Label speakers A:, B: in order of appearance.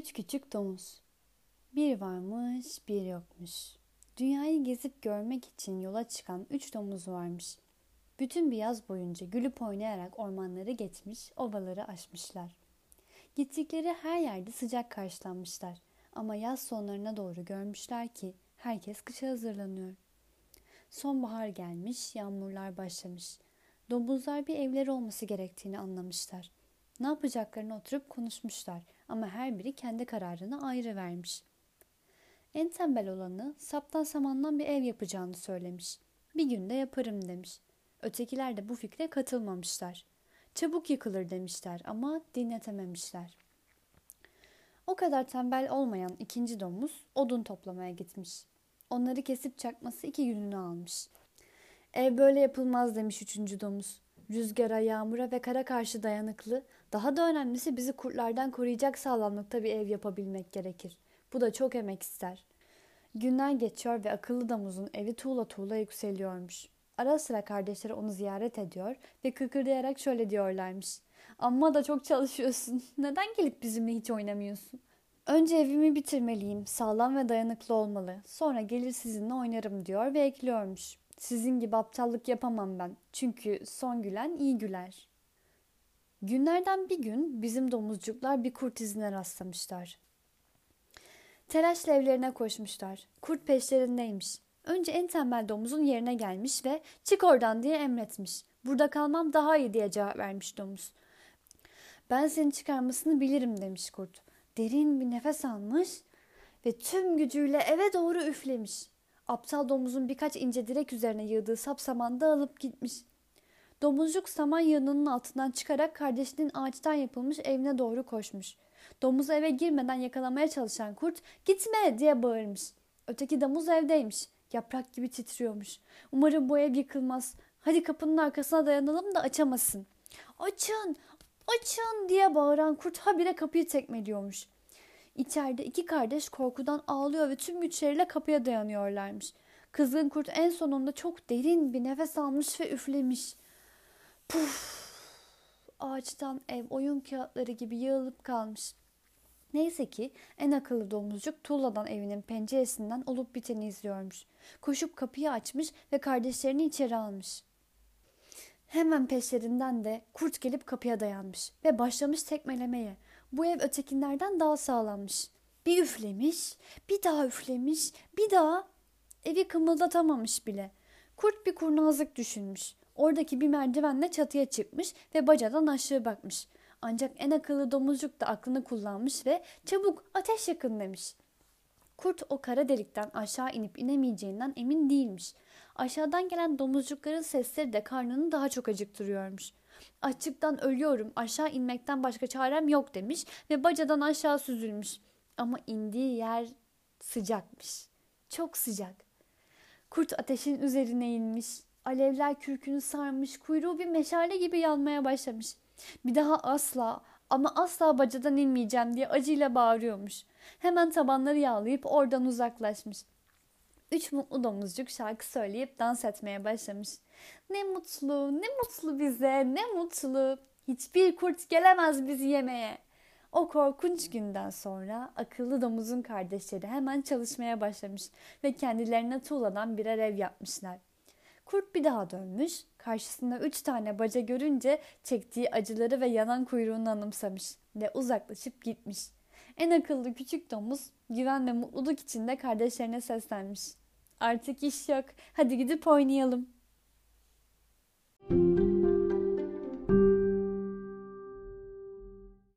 A: Üç küçük domuz. Bir varmış, bir yokmuş. Dünyayı gezip görmek için yola çıkan üç domuz varmış. Bütün bir yaz boyunca gülüp oynayarak ormanları geçmiş, ovaları aşmışlar. Gittikleri her yerde sıcak karşılanmışlar. Ama yaz sonlarına doğru görmüşler ki herkes kışa hazırlanıyor. Sonbahar gelmiş, yağmurlar başlamış. Domuzlar bir evleri olması gerektiğini anlamışlar. Ne yapacaklarını oturup konuşmuşlar ama her biri kendi kararını ayrı vermiş. En tembel olanı saptan samandan bir ev yapacağını söylemiş. Bir günde yaparım demiş. Ötekiler de bu fikre katılmamışlar. Çabuk yıkılır demişler ama dinletememişler. O kadar tembel olmayan ikinci domuz odun toplamaya gitmiş. Onları kesip çakması iki gününü almış. Ev böyle yapılmaz demiş üçüncü domuz. Rüzgara, yağmura ve kara karşı dayanıklı, daha da önemlisi bizi kurtlardan koruyacak sağlamlıkta bir ev yapabilmek gerekir. Bu da çok emek ister. Günler geçiyor ve akıllı domuzun evi tuğla tuğla yükseliyormuş. Ara sıra kardeşleri onu ziyaret ediyor ve kıkırdayarak şöyle diyorlarmış. Amma da çok çalışıyorsun. Neden gelip bizimle hiç oynamıyorsun? Önce evimi bitirmeliyim. Sağlam ve dayanıklı olmalı. Sonra gelir sizinle oynarım diyor ve ekliyormuş. Sizin gibi aptallık yapamam ben. Çünkü son gülen iyi güler. Günlerden bir gün bizim domuzcuklar bir kurt izine rastlamışlar. Telaşla evlerine koşmuşlar. Kurt peşlerindeymiş. Önce en tembel domuzun yerine gelmiş ve çık oradan diye emretmiş. Burada kalmam daha iyi diye cevap vermiş domuz. Ben seni çıkarmasını bilirim demiş kurt. Derin bir nefes almış ve tüm gücüyle eve doğru üflemiş. Aptal domuzun birkaç ince direk üzerine yığdığı sapsaman dağılıp gitmiş. Domuzcuk saman yığınının altından çıkarak kardeşinin ağaçtan yapılmış evine doğru koşmuş. Domuzu eve girmeden yakalamaya çalışan kurt gitme diye bağırmış. Öteki domuz evdeymiş. Yaprak gibi titriyormuş. Umarım bu ev yıkılmaz. Hadi kapının arkasına dayanalım da açamasın. Açın, açın diye bağıran kurt habire kapıyı tekmeliyormuş. İçeride iki kardeş korkudan ağlıyor ve tüm güçleriyle kapıya dayanıyorlarmış. Kızgın kurt en sonunda çok derin bir nefes almış ve üflemiş. Puf! Ağaçtan ev oyun kağıtları gibi yığılıp kalmış. Neyse ki en akıllı domuzcuk tuğladan evinin penceresinden olup biteni izliyormuş. Koşup kapıyı açmış ve kardeşlerini içeri almış. Hemen peşlerinden de kurt gelip kapıya dayanmış ve başlamış tekmelemeye. Bu ev ötekinlerden daha sağlammış. Bir üflemiş, bir daha üflemiş, bir daha evi kımıldatamamış bile. Kurt bir kurnazlık düşünmüş. Oradaki bir merdivenle çatıya çıkmış ve bacadan aşağı bakmış. Ancak en akıllı domuzcuk da aklını kullanmış ve çabuk ateş yakın demiş. Kurt o kara delikten aşağı inip inemeyeceğinden emin değilmiş. Aşağıdan gelen domuzcukların sesleri de karnını daha çok acıktırıyormuş. Açlıktan ölüyorum, aşağı inmekten başka çarem yok demiş ve bacadan aşağı süzülmüş. Ama indiği yer sıcakmış. Çok sıcak. Kurt ateşin üzerine inmiş. Alevler kürkünü sarmış, kuyruğu bir meşale gibi yanmaya başlamış. Bir daha asla ama asla bacadan inmeyeceğim diye acıyla bağırıyormuş. Hemen tabanları yağlayıp oradan uzaklaşmış. Üç mutlu domuzcuk şarkı söyleyip dans etmeye başlamış. Ne mutlu, ne mutlu bize, ne mutlu. Hiçbir kurt gelemez bizi yemeye. O korkunç günden sonra akıllı domuzun kardeşleri hemen çalışmaya başlamış ve kendilerine tuğladan birer ev yapmışlar. Kurt bir daha dönmüş, karşısında üç tane baca görünce çektiği acıları ve yanan kuyruğunu anımsamış ve uzaklaşıp gitmiş. En akıllı küçük domuz güven ve mutluluk içinde kardeşlerine seslenmiş. Artık iş yok. Hadi gidip oynayalım. Müzik